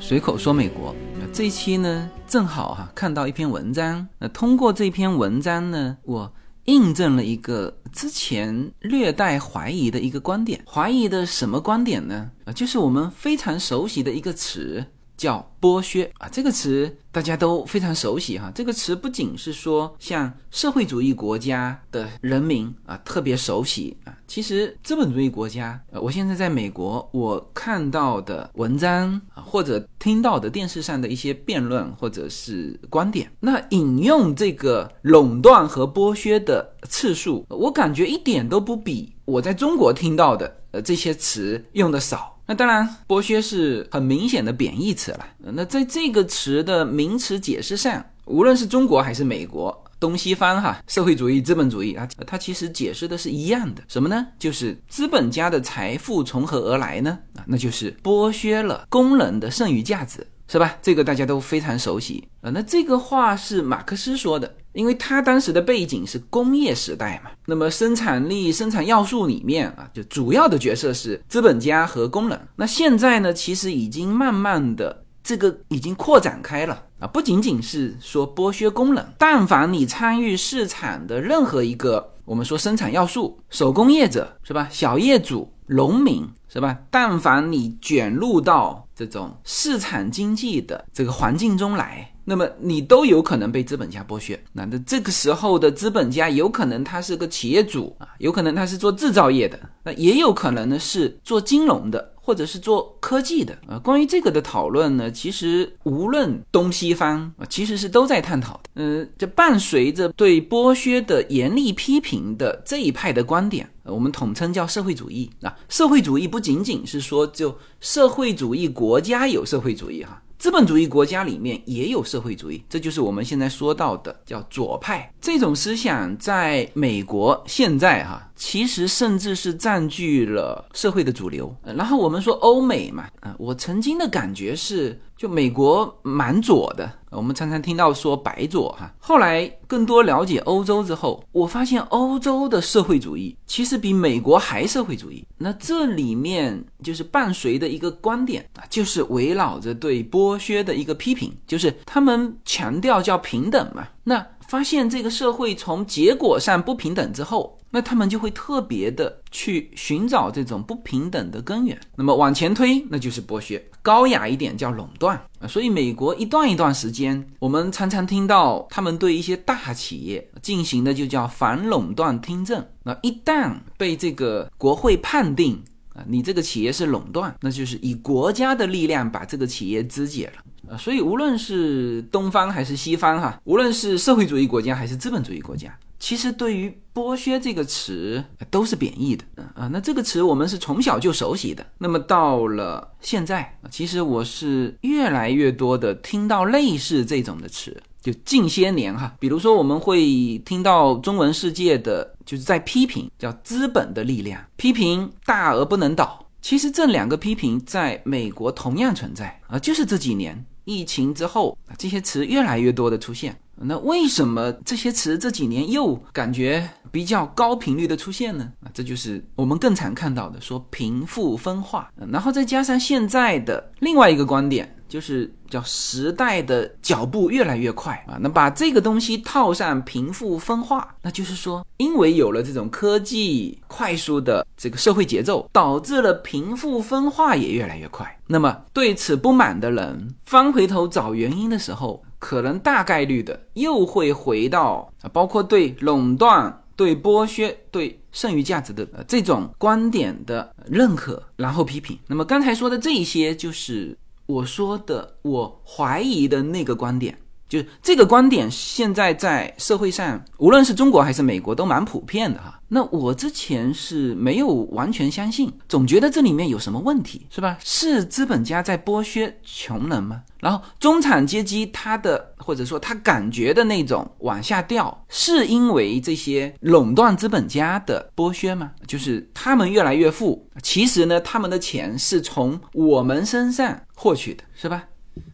随口说美国，这一期呢正好哈看到一篇文章，那通过这篇文章呢，我印证了一个之前略带怀疑的一个观点。怀疑的什么观点呢？啊，就是我们非常熟悉的一个词。叫剥削啊，这个词大家都非常熟悉哈。这个词不仅是说像社会主义国家的人民啊特别熟悉啊，其实资本主义国家，呃，我现在在美国，我看到的文章，或者听到的电视上的一些辩论或者是观点，那引用这个垄断和剥削的次数，我感觉一点都不比我在中国听到的呃这些词用的少。那当然，剥削是很明显的贬义词了。那在这个词的名词解释上，无论是中国还是美国，东西方哈，社会主义、资本主义啊，它其实解释的是一样的。什么呢？就是资本家的财富从何而来呢？啊，那就是剥削了工人的剩余价值。是吧？这个大家都非常熟悉啊。那这个话是马克思说的，因为他当时的背景是工业时代嘛。那么生产力、生产要素里面啊，就主要的角色是资本家和工人。那现在呢，其实已经慢慢的这个已经扩展开了啊，不仅仅是说剥削工人，但凡你参与市场的任何一个，我们说生产要素，手工业者是吧？小业主、农民是吧？但凡你卷入到这种市场经济的这个环境中来，那么你都有可能被资本家剥削。那那这个时候的资本家有可能他是个企业主啊，有可能他是做制造业的，那也有可能呢是做金融的。或者是做科技的啊，关于这个的讨论呢，其实无论东西方，其实是都在探讨的。嗯，这伴随着对剥削的严厉批评的这一派的观点，我们统称叫社会主义啊。社会主义不仅仅是说就社会主义国家有社会主义哈。资本主义国家里面也有社会主义，这就是我们现在说到的叫左派这种思想，在美国现在哈，其实甚至是占据了社会的主流。然后我们说欧美嘛，啊，我曾经的感觉是。就美国蛮左的，我们常常听到说白左哈。后来更多了解欧洲之后，我发现欧洲的社会主义其实比美国还社会主义。那这里面就是伴随的一个观点啊，就是围绕着对剥削的一个批评，就是他们强调叫平等嘛。那发现这个社会从结果上不平等之后。那他们就会特别的去寻找这种不平等的根源。那么往前推，那就是剥削；高雅一点叫垄断啊。所以美国一段一段时间，我们常常听到他们对一些大企业进行的就叫反垄断听证。那一旦被这个国会判定啊，你这个企业是垄断，那就是以国家的力量把这个企业肢解了啊。所以无论是东方还是西方哈，无论是社会主义国家还是资本主义国家。其实对于剥削这个词都是贬义的啊，那这个词我们是从小就熟悉的。那么到了现在，其实我是越来越多的听到类似这种的词，就近些年哈，比如说我们会听到中文世界的就是在批评叫资本的力量，批评大而不能倒。其实这两个批评在美国同样存在啊，就是这几年疫情之后，这些词越来越多的出现。那为什么这些词这几年又感觉比较高频率的出现呢？啊，这就是我们更常看到的，说贫富分化，然后再加上现在的另外一个观点，就是叫时代的脚步越来越快啊。那把这个东西套上贫富分化，那就是说，因为有了这种科技快速的这个社会节奏，导致了贫富分化也越来越快。那么对此不满的人翻回头找原因的时候。可能大概率的又会回到啊，包括对垄断、对剥削、对剩余价值的这种观点的认可，然后批评。那么刚才说的这一些，就是我说的我怀疑的那个观点。就这个观点，现在在社会上，无论是中国还是美国，都蛮普遍的哈。那我之前是没有完全相信，总觉得这里面有什么问题，是吧？是资本家在剥削穷人吗？然后中产阶级他的或者说他感觉的那种往下掉，是因为这些垄断资本家的剥削吗？就是他们越来越富，其实呢，他们的钱是从我们身上获取的，是吧？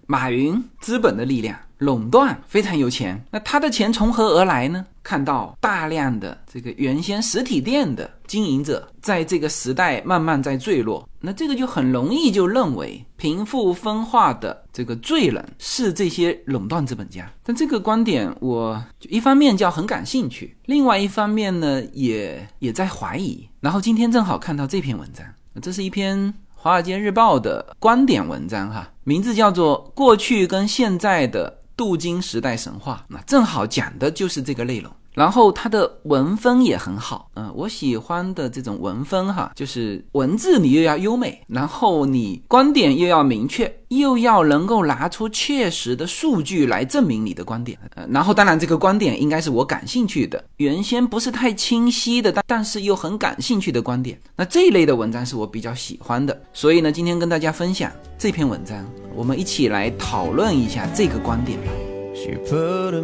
马云资本的力量。垄断，非常有钱。那他的钱从何而来呢？看到大量的这个原先实体店的经营者，在这个时代慢慢在坠落，那这个就很容易就认为贫富分化的这个罪人是这些垄断资本家。但这个观点，我就一方面叫很感兴趣，另外一方面呢，也也在怀疑。然后今天正好看到这篇文章，这是一篇《华尔街日报》的观点文章，哈，名字叫做《过去跟现在的》。镀金时代神话，那正好讲的就是这个内容。然后它的文风也很好，嗯，我喜欢的这种文风哈，就是文字你又要优美，然后你观点又要明确，又要能够拿出切实的数据来证明你的观点。呃，然后当然这个观点应该是我感兴趣的，原先不是太清晰的，但但是又很感兴趣的观点。那这一类的文章是我比较喜欢的，所以呢，今天跟大家分享这篇文章，我们一起来讨论一下这个观点吧。She put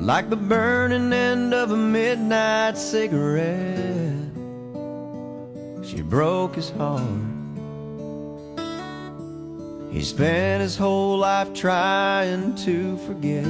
like the burning end of a midnight cigarette. She broke his heart. He spent his whole life trying to forget.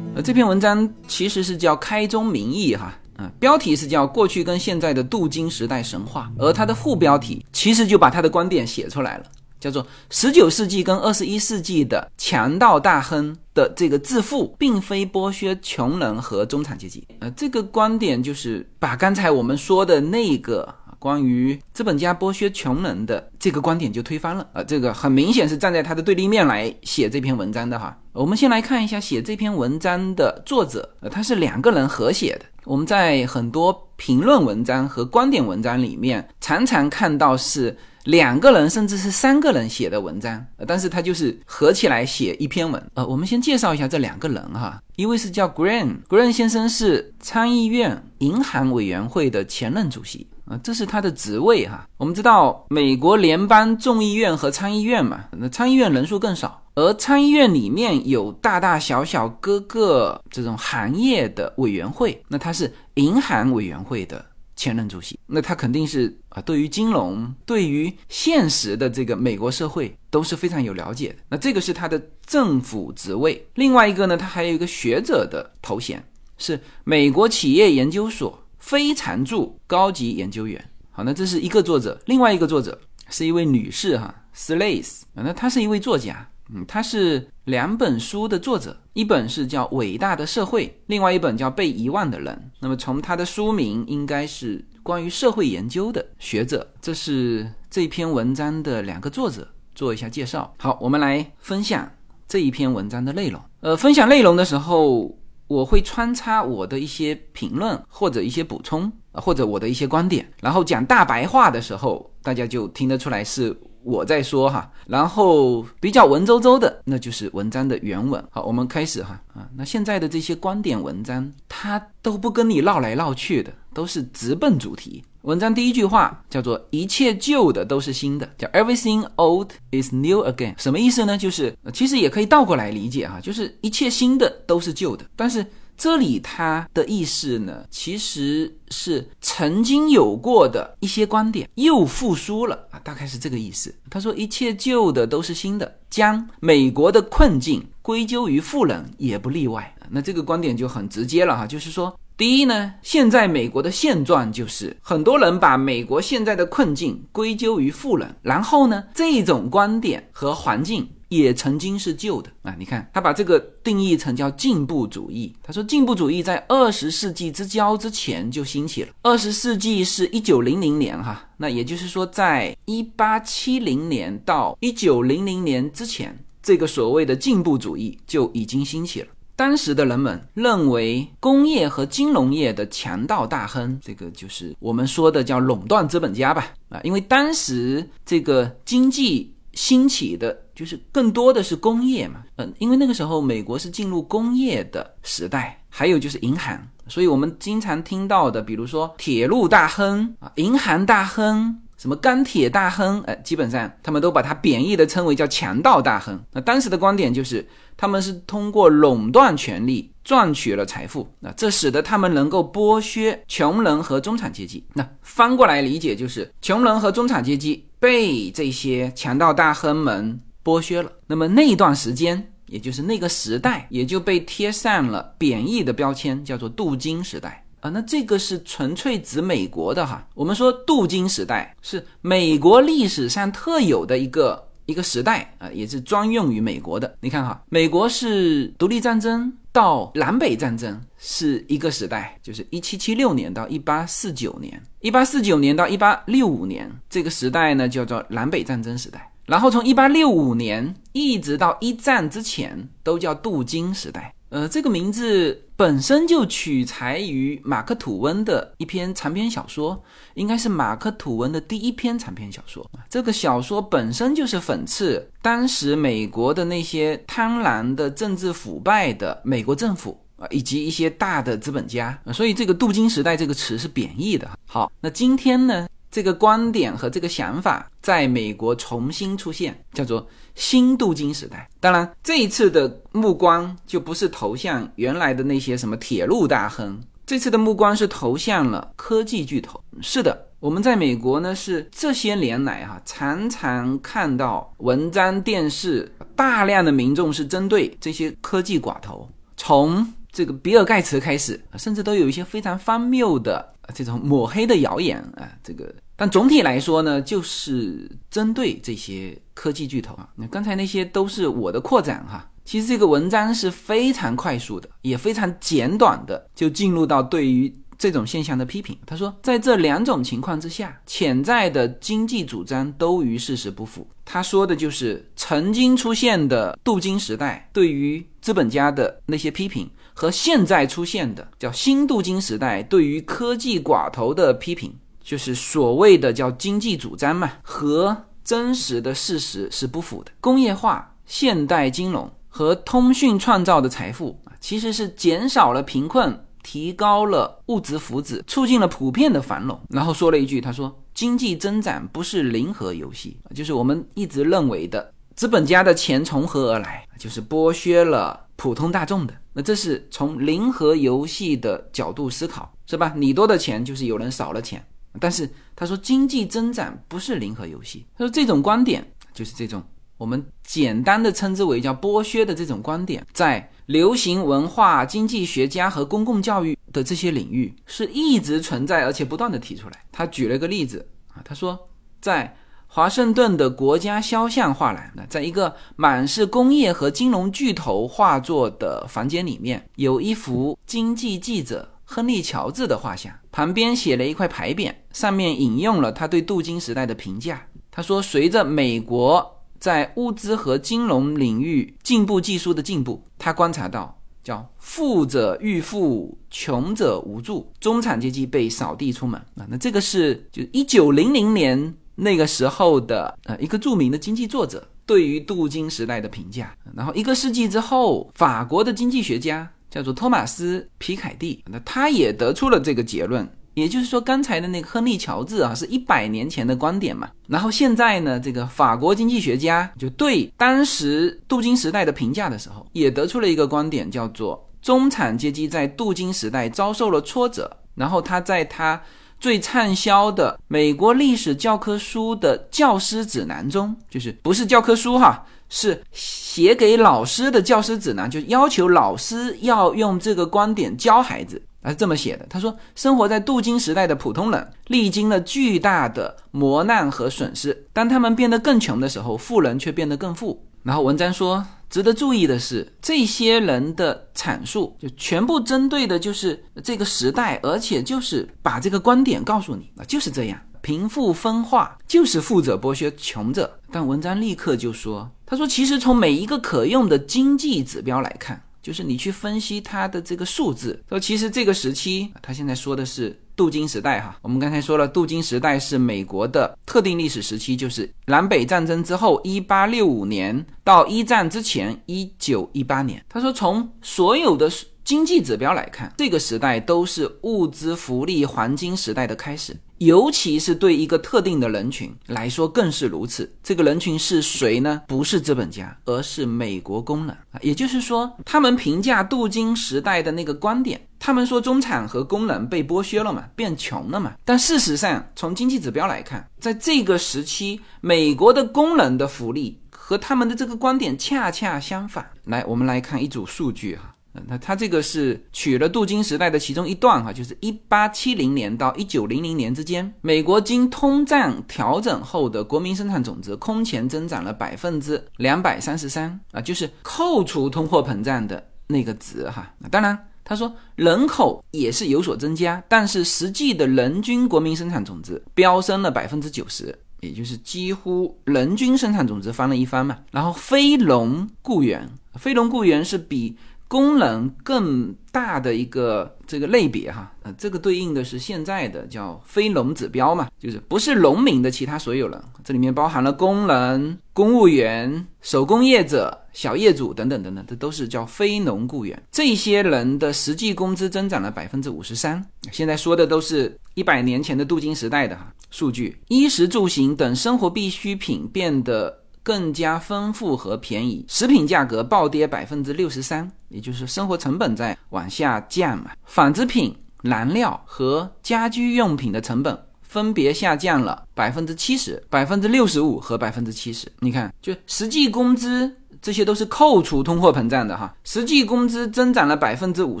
呃，这篇文章其实是叫《开宗明义》哈，嗯，标题是叫《过去跟现在的镀金时代神话》，而它的副标题其实就把他的观点写出来了。叫做十九世纪跟二十一世纪的强盗大亨的这个致富，并非剥削穷人和中产阶级。呃，这个观点就是把刚才我们说的那个关于资本家剥削穷人的这个观点就推翻了。呃，这个很明显是站在他的对立面来写这篇文章的哈。我们先来看一下写这篇文章的作者，呃，他是两个人合写的。我们在很多评论文章和观点文章里面常常看到是。两个人甚至是三个人写的文章，但是他就是合起来写一篇文。呃，我们先介绍一下这两个人哈，一位是叫 Green，Green 先生是参议院银行委员会的前任主席啊，这是他的职位哈。我们知道美国联邦众议院和参议院嘛，那参议院人数更少，而参议院里面有大大小小各个这种行业的委员会，那他是银行委员会的。前任主席，那他肯定是啊，对于金融，对于现实的这个美国社会都是非常有了解的。那这个是他的政府职位。另外一个呢，他还有一个学者的头衔，是美国企业研究所非常驻高级研究员。好，那这是一个作者，另外一个作者是一位女士哈，Slays，那她是一位作家。嗯，他是两本书的作者，一本是叫《伟大的社会》，另外一本叫《被遗忘的人》。那么从他的书名，应该是关于社会研究的学者。这是这篇文章的两个作者，做一下介绍。好，我们来分享这一篇文章的内容。呃，分享内容的时候，我会穿插我的一些评论或者一些补充，或者我的一些观点。然后讲大白话的时候，大家就听得出来是。我在说哈，然后比较文绉绉的，那就是文章的原文。好，我们开始哈啊。那现在的这些观点文章，它都不跟你绕来绕去的，都是直奔主题。文章第一句话叫做“一切旧的都是新的”，叫 “Everything old is new again”。什么意思呢？就是其实也可以倒过来理解哈，就是一切新的都是旧的，但是。这里他的意思呢，其实是曾经有过的一些观点又复苏了啊，大概是这个意思。他说一切旧的都是新的，将美国的困境归咎于富人也不例外。那这个观点就很直接了哈，就是说，第一呢，现在美国的现状就是很多人把美国现在的困境归咎于富人，然后呢，这种观点和环境。也曾经是旧的啊！你看，他把这个定义成叫进步主义。他说，进步主义在二十世纪之交之前就兴起了。二十世纪是一九零零年哈，那也就是说，在一八七零年到一九零零年之前，这个所谓的进步主义就已经兴起了。当时的人们认为，工业和金融业的强盗大亨，这个就是我们说的叫垄断资本家吧？啊，因为当时这个经济兴起的。就是更多的是工业嘛，嗯，因为那个时候美国是进入工业的时代，还有就是银行，所以我们经常听到的，比如说铁路大亨啊，银行大亨，什么钢铁大亨，哎，基本上他们都把它贬义的称为叫强盗大亨。那当时的观点就是，他们是通过垄断权力赚取了财富，那这使得他们能够剥削穷人和中产阶级。那翻过来理解就是，穷人和中产阶级被这些强盗大亨们。剥削了。那么那一段时间，也就是那个时代，也就被贴上了贬义的标签，叫做镀金时代啊。那这个是纯粹指美国的哈。我们说镀金时代是美国历史上特有的一个一个时代啊，也是专用于美国的。你看哈，美国是独立战争。到南北战争是一个时代，就是一七七六年到一八四九年，一八四九年到一八六五年这个时代呢叫做南北战争时代。然后从一八六五年一直到一战之前都叫镀金时代。呃，这个名字本身就取材于马克吐温的一篇长篇小说，应该是马克吐温的第一篇长篇小说。这个小说本身就是讽刺当时美国的那些贪婪的政治腐败的美国政府啊，以及一些大的资本家。所以这个“镀金时代”这个词是贬义的。好，那今天呢？这个观点和这个想法在美国重新出现，叫做新镀金时代。当然，这一次的目光就不是投向原来的那些什么铁路大亨，这次的目光是投向了科技巨头。是的，我们在美国呢，是这些年来哈，常常看到文章、电视，大量的民众是针对这些科技寡头，从这个比尔盖茨开始，甚至都有一些非常荒谬的。这种抹黑的谣言啊，这个，但总体来说呢，就是针对这些科技巨头啊。那刚才那些都是我的扩展哈。其实这个文章是非常快速的，也非常简短的，就进入到对于这种现象的批评。他说，在这两种情况之下，潜在的经济主张都与事实不符。他说的就是曾经出现的镀金时代对于资本家的那些批评。和现在出现的叫新镀金时代对于科技寡头的批评，就是所谓的叫经济主张嘛，和真实的事实是不符的。工业化、现代金融和通讯创造的财富，其实是减少了贫困，提高了物质福祉，促进了普遍的繁荣。然后说了一句，他说经济增长不是零和游戏，就是我们一直认为的资本家的钱从何而来，就是剥削了普通大众的。那这是从零和游戏的角度思考，是吧？你多的钱就是有人少了钱，但是他说经济增长不是零和游戏。他说这种观点就是这种我们简单的称之为叫剥削的这种观点，在流行文化、经济学家和公共教育的这些领域是一直存在，而且不断的提出来。他举了个例子啊，他说在。华盛顿的国家肖像画廊，那在一个满是工业和金融巨头画作的房间里面，有一幅经济记者亨利·乔治的画像，旁边写了一块牌匾，上面引用了他对镀金时代的评价。他说：“随着美国在物资和金融领域进步技术的进步，他观察到，叫富者愈富，穷者无助，中产阶级被扫地出门啊。那这个是就一九零零年。”那个时候的呃一个著名的经济作者对于镀金时代的评价，然后一个世纪之后，法国的经济学家叫做托马斯皮凯蒂，那他也得出了这个结论，也就是说刚才的那个亨利乔治啊是一百年前的观点嘛，然后现在呢这个法国经济学家就对当时镀金时代的评价的时候，也得出了一个观点，叫做中产阶级在镀金时代遭受了挫折，然后他在他。最畅销的美国历史教科书的教师指南中，就是不是教科书哈，是写给老师的教师指南，就要求老师要用这个观点教孩子，他是这么写的。他说，生活在镀金时代的普通人历经了巨大的磨难和损失，当他们变得更穷的时候，富人却变得更富。然后文章说。值得注意的是，这些人的阐述就全部针对的就是这个时代，而且就是把这个观点告诉你啊，就是这样，贫富分化就是富者剥削穷者。但文章立刻就说，他说其实从每一个可用的经济指标来看，就是你去分析它的这个数字，说其实这个时期，他现在说的是。镀金时代，哈，我们刚才说了，镀金时代是美国的特定历史时期，就是南北战争之后，一八六五年到一战之前，一九一八年。他说，从所有的经济指标来看，这个时代都是物资福利黄金时代的开始。尤其是对一个特定的人群来说更是如此。这个人群是谁呢？不是资本家，而是美国工人啊。也就是说，他们评价镀金时代的那个观点，他们说中产和工人被剥削了嘛，变穷了嘛。但事实上，从经济指标来看，在这个时期，美国的工人的福利。和他们的这个观点恰恰相反。来，我们来看一组数据哈。那他这个是取了镀金时代的其中一段哈，就是一八七零年到一九零零年之间，美国经通胀调整后的国民生产总值空前增长了百分之两百三十三啊，就是扣除通货膨胀的那个值哈。当然，他说人口也是有所增加，但是实际的人均国民生产总值飙升了百分之九十，也就是几乎人均生产总值翻了一番嘛。然后非农雇员，非农雇员是比。功能更大的一个这个类别哈，呃，这个对应的是现在的叫非农指标嘛，就是不是农民的其他所有人，这里面包含了工人、公务员、手工业者、小业主等等等等，这都是叫非农雇员。这些人的实际工资增长了百分之五十三。现在说的都是一百年前的镀金时代的哈数据，衣食住行等生活必需品变得。更加丰富和便宜，食品价格暴跌百分之六十三，也就是生活成本在往下降嘛。纺织品、燃料和家居用品的成本分别下降了百分之七十、百分之六十五和百分之七十。你看，就实际工资这些都是扣除通货膨胀的哈，实际工资增长了百分之五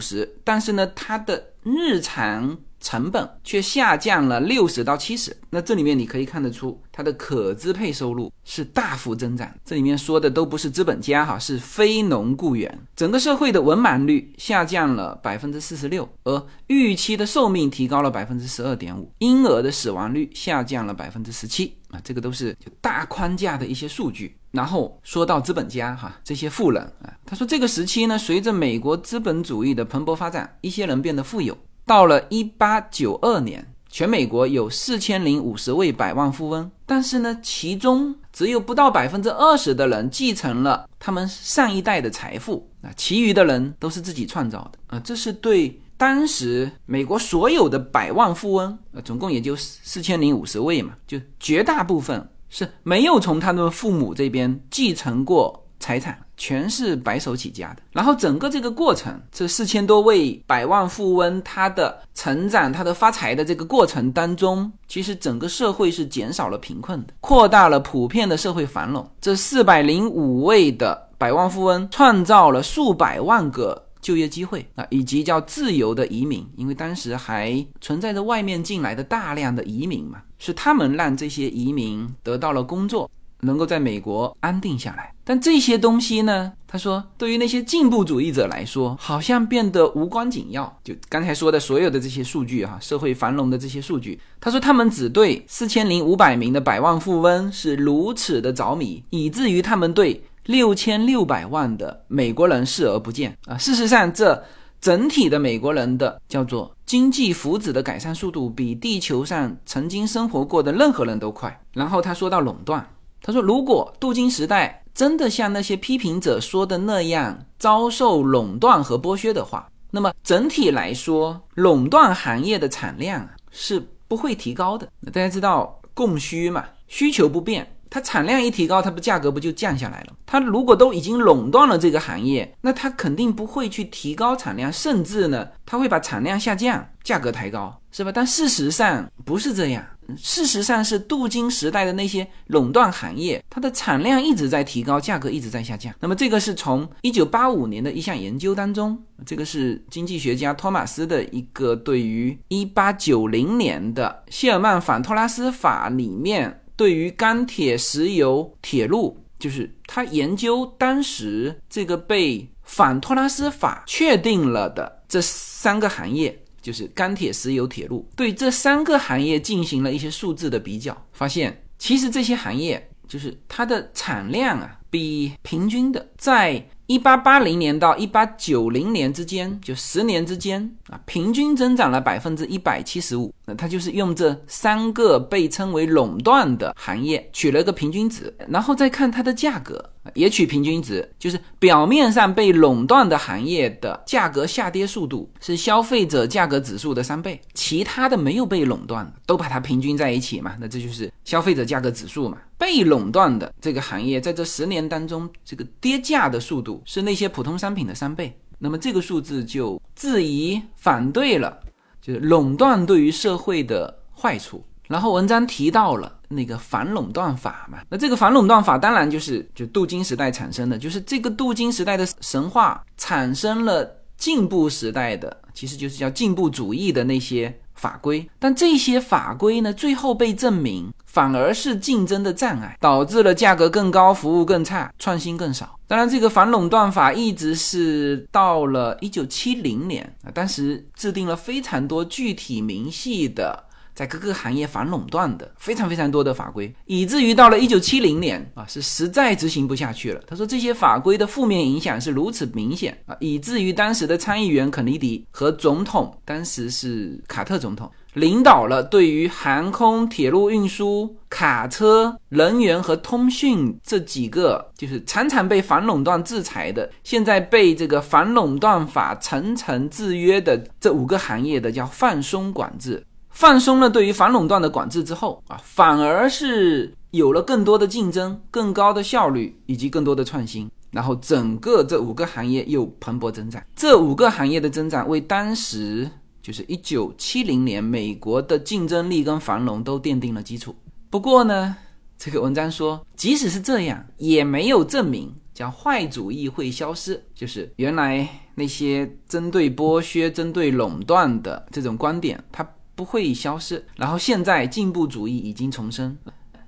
十，但是呢，它的日常。成本却下降了六十到七十，那这里面你可以看得出，它的可支配收入是大幅增长。这里面说的都不是资本家哈，是非农雇员。整个社会的文盲率下降了百分之四十六，而预期的寿命提高了百分之十二点五，婴儿的死亡率下降了百分之十七啊，这个都是大框架的一些数据。然后说到资本家哈，这些富人啊，他说这个时期呢，随着美国资本主义的蓬勃发展，一些人变得富有。到了一八九二年，全美国有四千零五十位百万富翁，但是呢，其中只有不到百分之二十的人继承了他们上一代的财富，啊，其余的人都是自己创造的，啊，这是对当时美国所有的百万富翁，呃，总共也就四千零五十位嘛，就绝大部分是没有从他们父母这边继承过财产。全是白手起家的，然后整个这个过程，这四千多位百万富翁他的成长、他的发财的这个过程当中，其实整个社会是减少了贫困的，扩大了普遍的社会繁荣。这四百零五位的百万富翁创造了数百万个就业机会啊，以及叫自由的移民，因为当时还存在着外面进来的大量的移民嘛，是他们让这些移民得到了工作。能够在美国安定下来，但这些东西呢？他说，对于那些进步主义者来说，好像变得无关紧要。就刚才说的所有的这些数据哈，社会繁荣的这些数据，他说他们只对四千零五百名的百万富翁是如此的着迷，以至于他们对六千六百万的美国人视而不见啊。事实上，这整体的美国人的叫做经济福祉的改善速度，比地球上曾经生活过的任何人都快。然后他说到垄断。他说：“如果镀金时代真的像那些批评者说的那样遭受垄断和剥削的话，那么整体来说，垄断行业的产量是不会提高的。大家知道供需嘛，需求不变，它产量一提高，它不价格不就降下来了？它如果都已经垄断了这个行业，那它肯定不会去提高产量，甚至呢，它会把产量下降，价格抬高，是吧？但事实上不是这样。”事实上是镀金时代的那些垄断行业，它的产量一直在提高，价格一直在下降。那么这个是从一九八五年的一项研究当中，这个是经济学家托马斯的一个对于一八九零年的谢尔曼反托拉斯法里面对于钢铁、石油、铁路，就是他研究当时这个被反托拉斯法确定了的这三个行业。就是钢铁、石油、铁路，对这三个行业进行了一些数字的比较，发现其实这些行业就是它的产量啊，比平均的在。一八八零年到一八九零年之间，就十年之间啊，平均增长了百分之一百七十五。那它就是用这三个被称为垄断的行业取了个平均值，然后再看它的价格，也取平均值，就是表面上被垄断的行业的价格下跌速度是消费者价格指数的三倍，其他的没有被垄断都把它平均在一起嘛，那这就是消费者价格指数嘛。被垄断的这个行业在这十年当中，这个跌价的速度是那些普通商品的三倍。那么这个数字就质疑反对了，就是垄断对于社会的坏处。然后文章提到了那个反垄断法嘛，那这个反垄断法当然就是就镀金时代产生的，就是这个镀金时代的神话产生了进步时代的，其实就是叫进步主义的那些。法规，但这些法规呢，最后被证明反而是竞争的障碍，导致了价格更高、服务更差、创新更少。当然，这个反垄断法一直是到了一九七零年啊，当时制定了非常多具体明细的。在各个行业反垄断的非常非常多的法规，以至于到了一九七零年啊，是实在执行不下去了。他说这些法规的负面影响是如此明显啊，以至于当时的参议员肯尼迪和总统，当时是卡特总统，领导了对于航空、铁路运输、卡车、能源和通讯这几个就是常常被反垄断制裁的，现在被这个反垄断法层层制约的这五个行业的叫放松管制。放松了对于反垄断的管制之后啊，反而是有了更多的竞争、更高的效率以及更多的创新，然后整个这五个行业又蓬勃增长。这五个行业的增长为当时就是一九七零年美国的竞争力跟繁荣都奠定了基础。不过呢，这个文章说，即使是这样，也没有证明叫坏主义会消失，就是原来那些针对剥削、针对垄断的这种观点，它。不会消失。然后现在进步主义已经重生。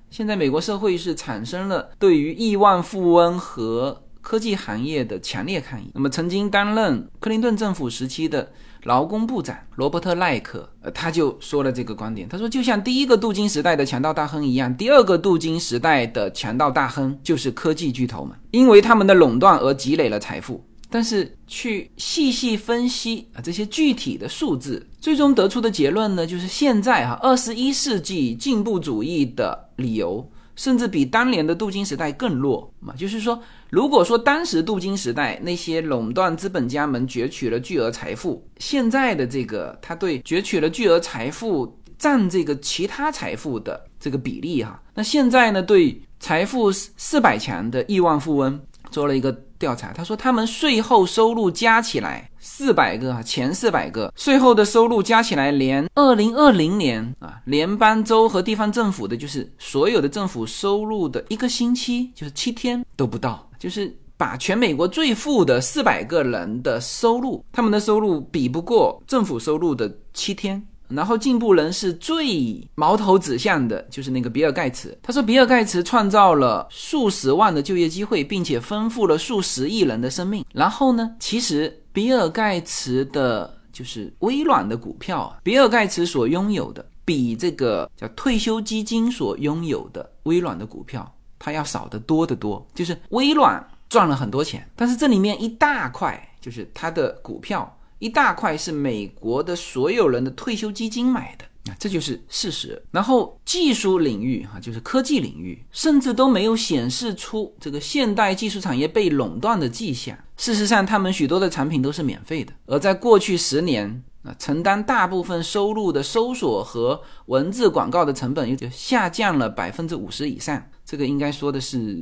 现在美国社会是产生了对于亿万富翁和科技行业的强烈抗议。那么曾经担任克林顿政府时期的劳工部长罗伯特赖克，呃，他就说了这个观点。他说，就像第一个镀金时代的强盗大亨一样，第二个镀金时代的强盗大亨就是科技巨头们，因为他们的垄断而积累了财富。但是去细细分析啊这些具体的数字，最终得出的结论呢，就是现在哈二十一世纪进步主义的理由，甚至比当年的镀金时代更弱嘛。就是说，如果说当时镀金时代那些垄断资本家们攫取了巨额财富，现在的这个他对攫取了巨额财富占这个其他财富的这个比例哈，那现在呢对财富四百强的亿万富翁做了一个。调查，他说他们税后收入加起来四百个啊，前四百个税后的收入加起来，连二零二零年啊，联邦州和地方政府的，就是所有的政府收入的一个星期，就是七天都不到，就是把全美国最富的四百个人的收入，他们的收入比不过政府收入的七天。然后进步人士最矛头指向的就是那个比尔盖茨。他说，比尔盖茨创造了数十万的就业机会，并且丰富了数十亿人的生命。然后呢，其实比尔盖茨的就是微软的股票啊，比尔盖茨所拥有的比这个叫退休基金所拥有的微软的股票，它要少得多得多。就是微软赚了很多钱，但是这里面一大块就是它的股票。一大块是美国的所有人的退休基金买的啊，这就是事实。然后技术领域哈，就是科技领域，甚至都没有显示出这个现代技术产业被垄断的迹象。事实上，他们许多的产品都是免费的。而在过去十年啊，承担大部分收入的搜索和文字广告的成本又就下降了百分之五十以上。这个应该说的是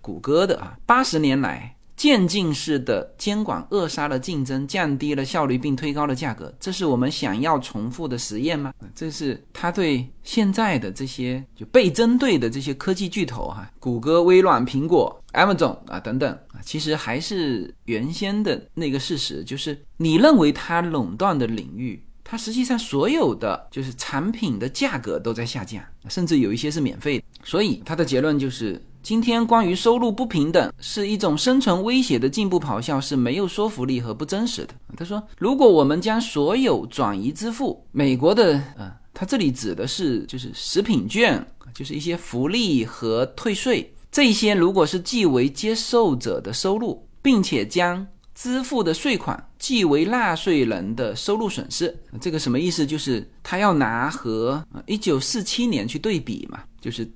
谷歌的啊，八十年来。渐进式的监管扼杀了竞争，降低了效率，并推高了价格。这是我们想要重复的实验吗？这是他对现在的这些就被针对的这些科技巨头哈，谷歌、微软、苹果、Amazon 啊等等啊，其实还是原先的那个事实，就是你认为它垄断的领域。它实际上所有的就是产品的价格都在下降，甚至有一些是免费的。所以他的结论就是，今天关于收入不平等是一种生存威胁的进步咆哮是没有说服力和不真实的。他说，如果我们将所有转移支付，美国的，呃，他这里指的是就是食品券，就是一些福利和退税这些，如果是计为接受者的收入，并且将支付的税款计为纳税人的收入损失，这个什么意思？就是他要拿和一九四七年去对比嘛，就是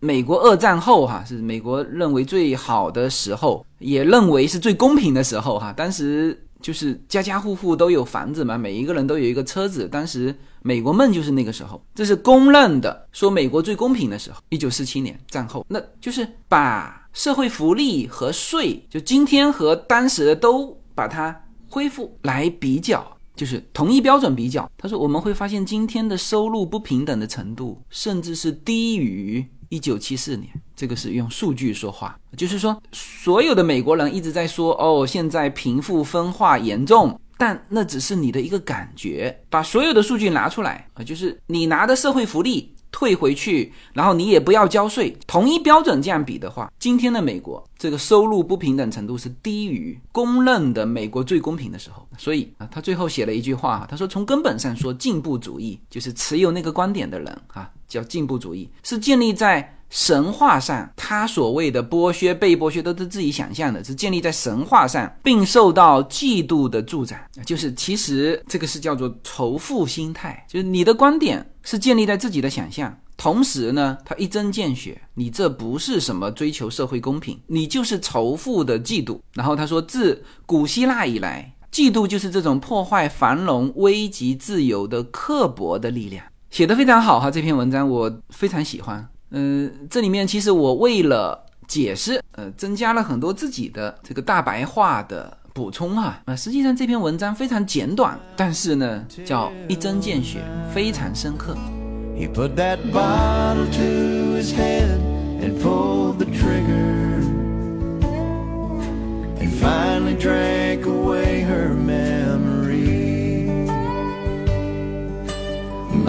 美国二战后哈，是美国认为最好的时候，也认为是最公平的时候哈。当时就是家家户户都有房子嘛，每一个人都有一个车子，当时美国梦就是那个时候，这是公认的，说美国最公平的时候。一九四七年战后，那就是把。社会福利和税，就今天和当时的都把它恢复来比较，就是同一标准比较。他说我们会发现今天的收入不平等的程度，甚至是低于一九七四年。这个是用数据说话，就是说所有的美国人一直在说哦，现在贫富分化严重，但那只是你的一个感觉。把所有的数据拿出来啊，就是你拿的社会福利。退回去，然后你也不要交税，同一标准这样比的话，今天的美国这个收入不平等程度是低于公认的美国最公平的时候。所以啊，他最后写了一句话，他说从根本上说，进步主义就是持有那个观点的人啊，叫进步主义，是建立在。神话上，他所谓的剥削、被剥削都是自己想象的，是建立在神话上，并受到嫉妒的助长。就是其实这个是叫做仇富心态，就是你的观点是建立在自己的想象，同时呢，他一针见血，你这不是什么追求社会公平，你就是仇富的嫉妒。然后他说，自古希腊以来，嫉妒就是这种破坏繁荣、危及自由的刻薄的力量。写的非常好哈，这篇文章我非常喜欢。嗯，这里面其实我为了解释，呃，增加了很多自己的这个大白话的补充哈。呃，实际上这篇文章非常简短，但是呢，叫一针见血，非常深刻。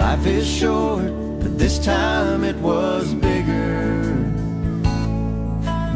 life is short But this time it was bigger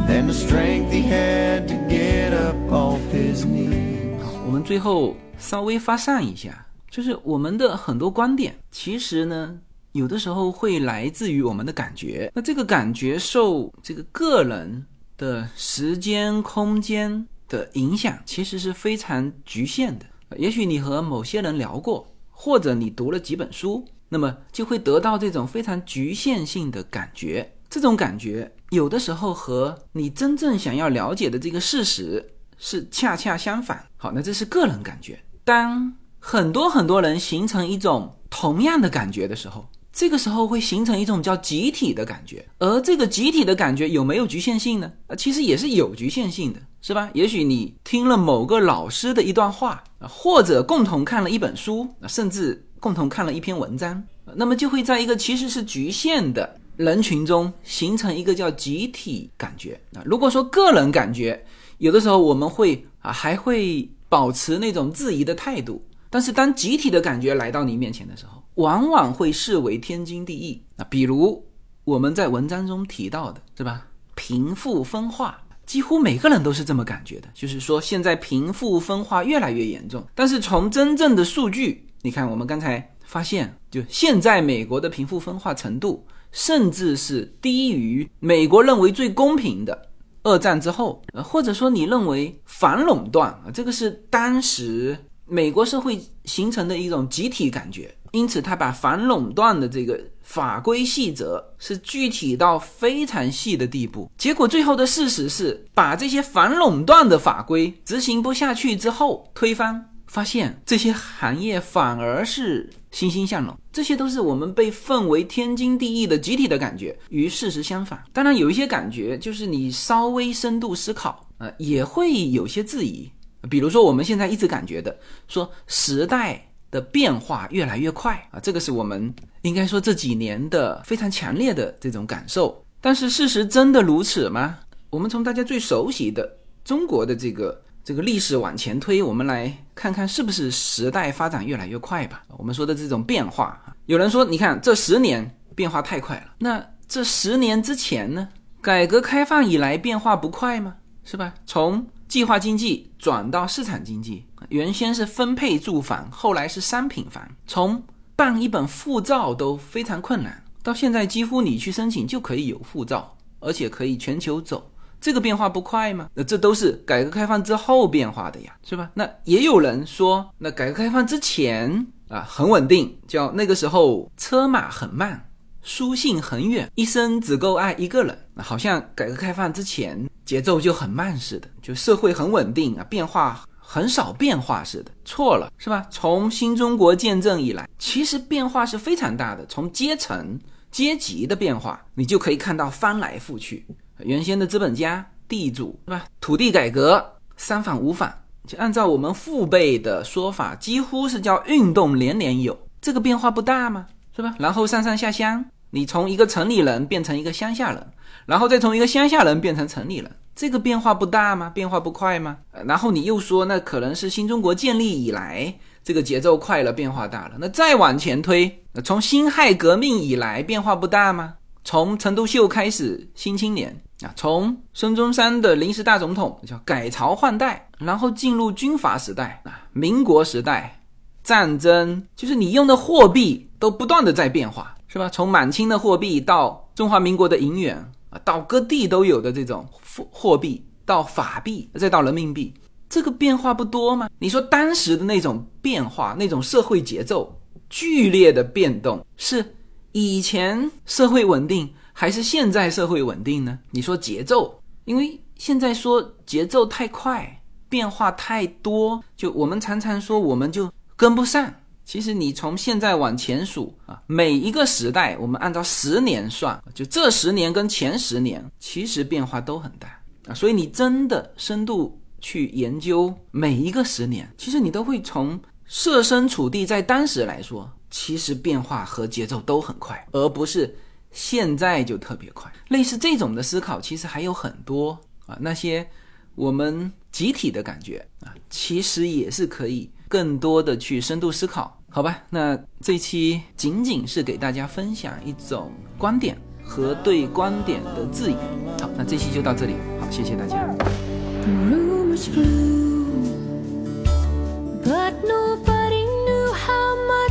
than the strength he had to get up off his knees. 我们最后稍微发散一下，就是我们的很多观点，其实呢，有的时候会来自于我们的感觉。那这个感觉受这个个人的时间、空间的影响，其实是非常局限的。也许你和某些人聊过，或者你读了几本书。那么就会得到这种非常局限性的感觉，这种感觉有的时候和你真正想要了解的这个事实是恰恰相反。好，那这是个人感觉。当很多很多人形成一种同样的感觉的时候，这个时候会形成一种叫集体的感觉。而这个集体的感觉有没有局限性呢？啊，其实也是有局限性的，是吧？也许你听了某个老师的一段话，或者共同看了一本书，甚至。共同看了一篇文章，那么就会在一个其实是局限的人群中形成一个叫集体感觉啊。如果说个人感觉，有的时候我们会啊还会保持那种质疑的态度，但是当集体的感觉来到你面前的时候，往往会视为天经地义啊。比如我们在文章中提到的是吧？贫富分化，几乎每个人都是这么感觉的，就是说现在贫富分化越来越严重，但是从真正的数据。你看，我们刚才发现，就现在美国的贫富分化程度，甚至是低于美国认为最公平的二战之后，呃，或者说你认为反垄断啊，这个是当时美国社会形成的一种集体感觉，因此他把反垄断的这个法规细则是具体到非常细的地步，结果最后的事实是，把这些反垄断的法规执行不下去之后推翻。发现这些行业反而是欣欣向荣，这些都是我们被奉为天经地义的集体的感觉，与事实相反。当然，有一些感觉就是你稍微深度思考，呃，也会有些质疑。比如说，我们现在一直感觉的，说时代的变化越来越快啊，这个是我们应该说这几年的非常强烈的这种感受。但是，事实真的如此吗？我们从大家最熟悉的中国的这个。这个历史往前推，我们来看看是不是时代发展越来越快吧。我们说的这种变化啊，有人说，你看这十年变化太快了。那这十年之前呢？改革开放以来变化不快吗？是吧？从计划经济转到市场经济，原先是分配住房，后来是商品房，从办一本护照都非常困难，到现在几乎你去申请就可以有护照，而且可以全球走。这个变化不快吗？那这都是改革开放之后变化的呀，是吧？那也有人说，那改革开放之前啊很稳定，叫那个时候车马很慢，书信很远，一生只够爱一个人。那好像改革开放之前节奏就很慢似的，就社会很稳定啊，变化很少变化似的。错了，是吧？从新中国建政以来，其实变化是非常大的，从阶层阶级的变化，你就可以看到翻来覆去。原先的资本家、地主，是吧？土地改革三反五反，就按照我们父辈的说法，几乎是叫运动年年有，这个变化不大吗？是吧？然后上上下乡，你从一个城里人变成一个乡下人，然后再从一个乡下人变成城里人，这个变化不大吗？变化不快吗？然后你又说那可能是新中国建立以来这个节奏快了，变化大了。那再往前推，从辛亥革命以来变化不大吗？从陈独秀开始，新青年啊，从孙中山的临时大总统叫改朝换代，然后进入军阀时代啊，民国时代，战争，就是你用的货币都不断的在变化，是吧？从满清的货币到中华民国的银元啊，到各地都有的这种货货币，到法币，再到人民币，这个变化不多吗？你说当时的那种变化，那种社会节奏剧烈的变动是？以前社会稳定还是现在社会稳定呢？你说节奏，因为现在说节奏太快，变化太多，就我们常常说我们就跟不上。其实你从现在往前数啊，每一个时代，我们按照十年算，就这十年跟前十年，其实变化都很大啊。所以你真的深度去研究每一个十年，其实你都会从设身处地在当时来说。其实变化和节奏都很快，而不是现在就特别快。类似这种的思考，其实还有很多啊。那些我们集体的感觉啊，其实也是可以更多的去深度思考，好吧？那这期仅仅是给大家分享一种观点和对观点的质疑。好，那这期就到这里，好，谢谢大家。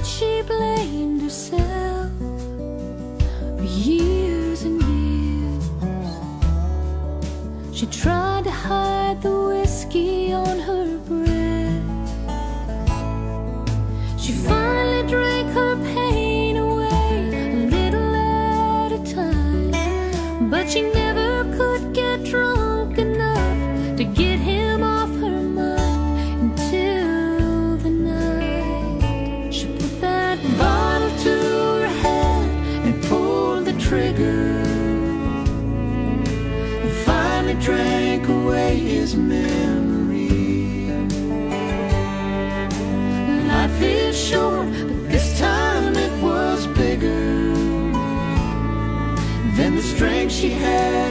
She blamed herself for years and years. She tried to hide the whiskey on her breath. She she had